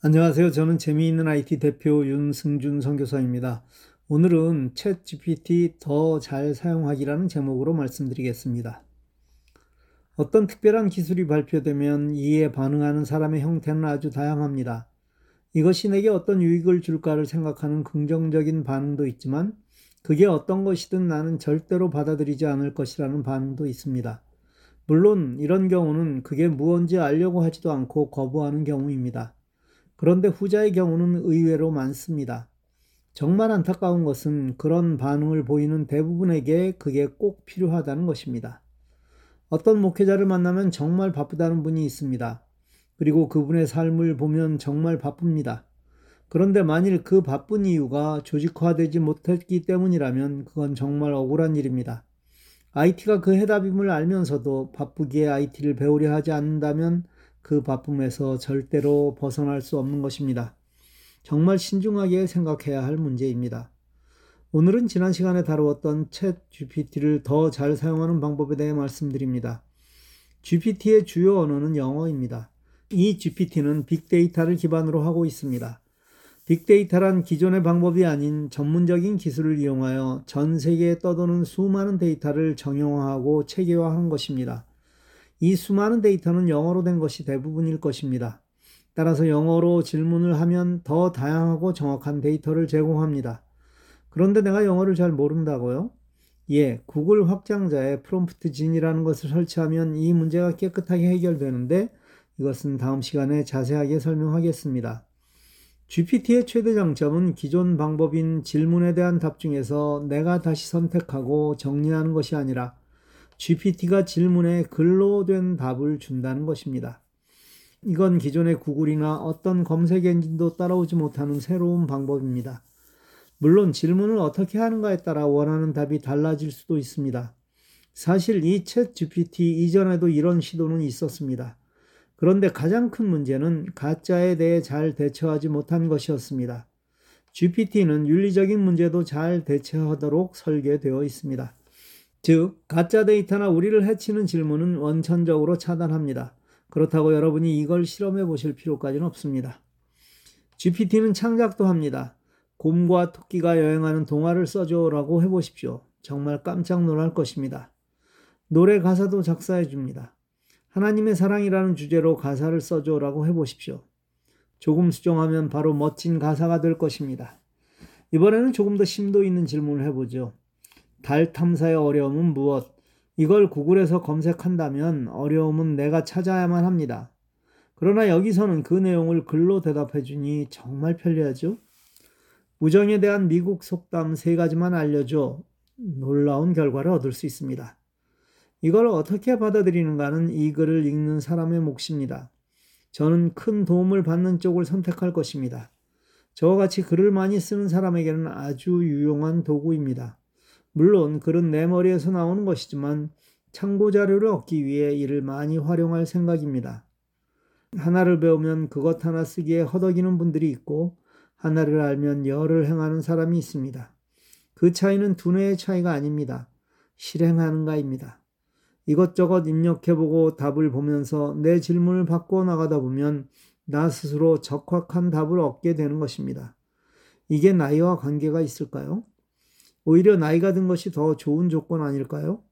안녕하세요. 저는 재미있는 IT 대표 윤승준 선교사입니다. 오늘은 챗 GPT 더 잘 사용하기라는 제목으로 말씀드리겠습니다. 어떤 특별한 기술이 발표되면 이에 반응하는 사람의 형태는 아주 다양합니다. 이것이 내게 어떤 유익을 줄까를 생각하는 긍정적인 반응도 있지만 그게 어떤 것이든 나는 절대로 받아들이지 않을 것이라는 반응도 있습니다. 물론 이런 경우는 그게 무언지 알려고 하지도 않고 거부하는 경우입니다. 그런데 후자의 경우는 의외로 많습니다. 정말 안타까운 것은 그런 반응을 보이는 대부분에게 그게 꼭 필요하다는 것입니다. 어떤 목회자를 만나면 정말 바쁘다는 분이 있습니다. 그리고 그분의 삶을 보면 정말 바쁩니다. 그런데 만일 그 바쁜 이유가 조직화되지 못했기 때문이라면 그건 정말 억울한 일입니다. IT가 그 해답임을 알면서도 바쁘기에 IT를 배우려 하지 않는다면 그 바쁨에서 절대로 벗어날 수 없는 것입니다. 정말 신중하게 생각해야 할 문제입니다. 오늘은 지난 시간에 다루었던 챗 GPT를 더 잘 사용하는 방법에 대해 말씀드립니다. GPT의 주요 언어는 영어입니다. 이 GPT는 빅데이터를 기반으로 하고 있습니다. 빅데이터란 기존의 방법이 아닌 전문적인 기술을 이용하여 전 세계에 떠도는 수많은 데이터를 정형화하고 체계화한 것입니다. 이 수많은 데이터는 영어로 된 것이 대부분일 것입니다. 따라서 영어로 질문을 하면 더 다양하고 정확한 데이터를 제공합니다. 그런데 내가 영어를 잘 모른다고요? 예, 구글 확장자에 프롬프트 진이라는 것을 설치하면 이 문제가 깨끗하게 해결되는데 이것은 다음 시간에 자세하게 설명하겠습니다. GPT의 최대 장점은 기존 방법인 질문에 대한 답 중에서 내가 다시 선택하고 정리하는 것이 아니라 GPT가 질문에 글로 된 답을 준다는 것입니다. 이건 기존의 구글이나 어떤 검색 엔진도 따라오지 못하는 새로운 방법입니다. 물론 질문을 어떻게 하는가에 따라 원하는 답이 달라질 수도 있습니다. 사실 이 챗 GPT 이전에도 이런 시도는 있었습니다. 그런데 가장 큰 문제는 가짜에 대해 잘 대처하지 못한 것이었습니다. GPT는 윤리적인 문제도 잘 대처하도록 설계되어 있습니다. 즉, 가짜 데이터나 우리를 해치는 질문은 원천적으로 차단합니다. 그렇다고 여러분이 이걸 실험해 보실 필요까지는 없습니다. GPT는 창작도 합니다. 곰과 토끼가 여행하는 동화를 써줘라고 해보십시오. 정말 깜짝 놀랄 것입니다. 노래 가사도 작사해 줍니다. 하나님의 사랑이라는 주제로 가사를 써줘라고 해보십시오. 조금 수정하면 바로 멋진 가사가 될 것입니다. 이번에는 조금 더 심도 있는 질문을 해보죠. 달 탐사의 어려움은 무엇? 이걸 구글에서 검색한다면 어려움은 내가 찾아야만 합니다. 그러나 여기서는 그 내용을 글로 대답해 주니 정말 편리하죠? 우정에 대한 미국 속담 세 가지만 알려줘 놀라운 결과를 얻을 수 있습니다. 이걸 어떻게 받아들이는가는 이 글을 읽는 사람의 몫입니다. 저는 큰 도움을 받는 쪽을 선택할 것입니다. 저와 같이 글을 많이 쓰는 사람에게는 아주 유용한 도구입니다. 물론 글은 내 머리에서 나오는 것이지만 참고 자료를 얻기 위해 이를 많이 활용할 생각입니다. 하나를 배우면 그것 하나 쓰기에 허덕이는 분들이 있고 하나를 알면 열을 행하는 사람이 있습니다. 그 차이는 두뇌의 차이가 아닙니다. 실행하는가입니다. 이것저것 입력해보고 답을 보면서 내 질문을 바꿔 나가다 보면 나 스스로 적확한 답을 얻게 되는 것입니다. 이게 나이와 관계가 있을까요? 오히려 나이가 든 것이 더 좋은 조건 아닐까요?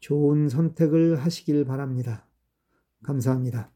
좋은 선택을 하시길 바랍니다. 감사합니다.